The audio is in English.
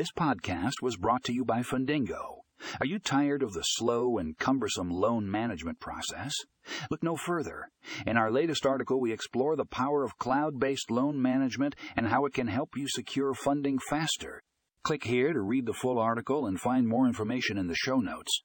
This podcast was brought to you by Fundingo. Are you tired of the slow and cumbersome loan management process? Look no further. In our latest article, we explore the power of cloud based loan management and how it can help you secure funding faster. Click here to read the full article and find more information in the show notes.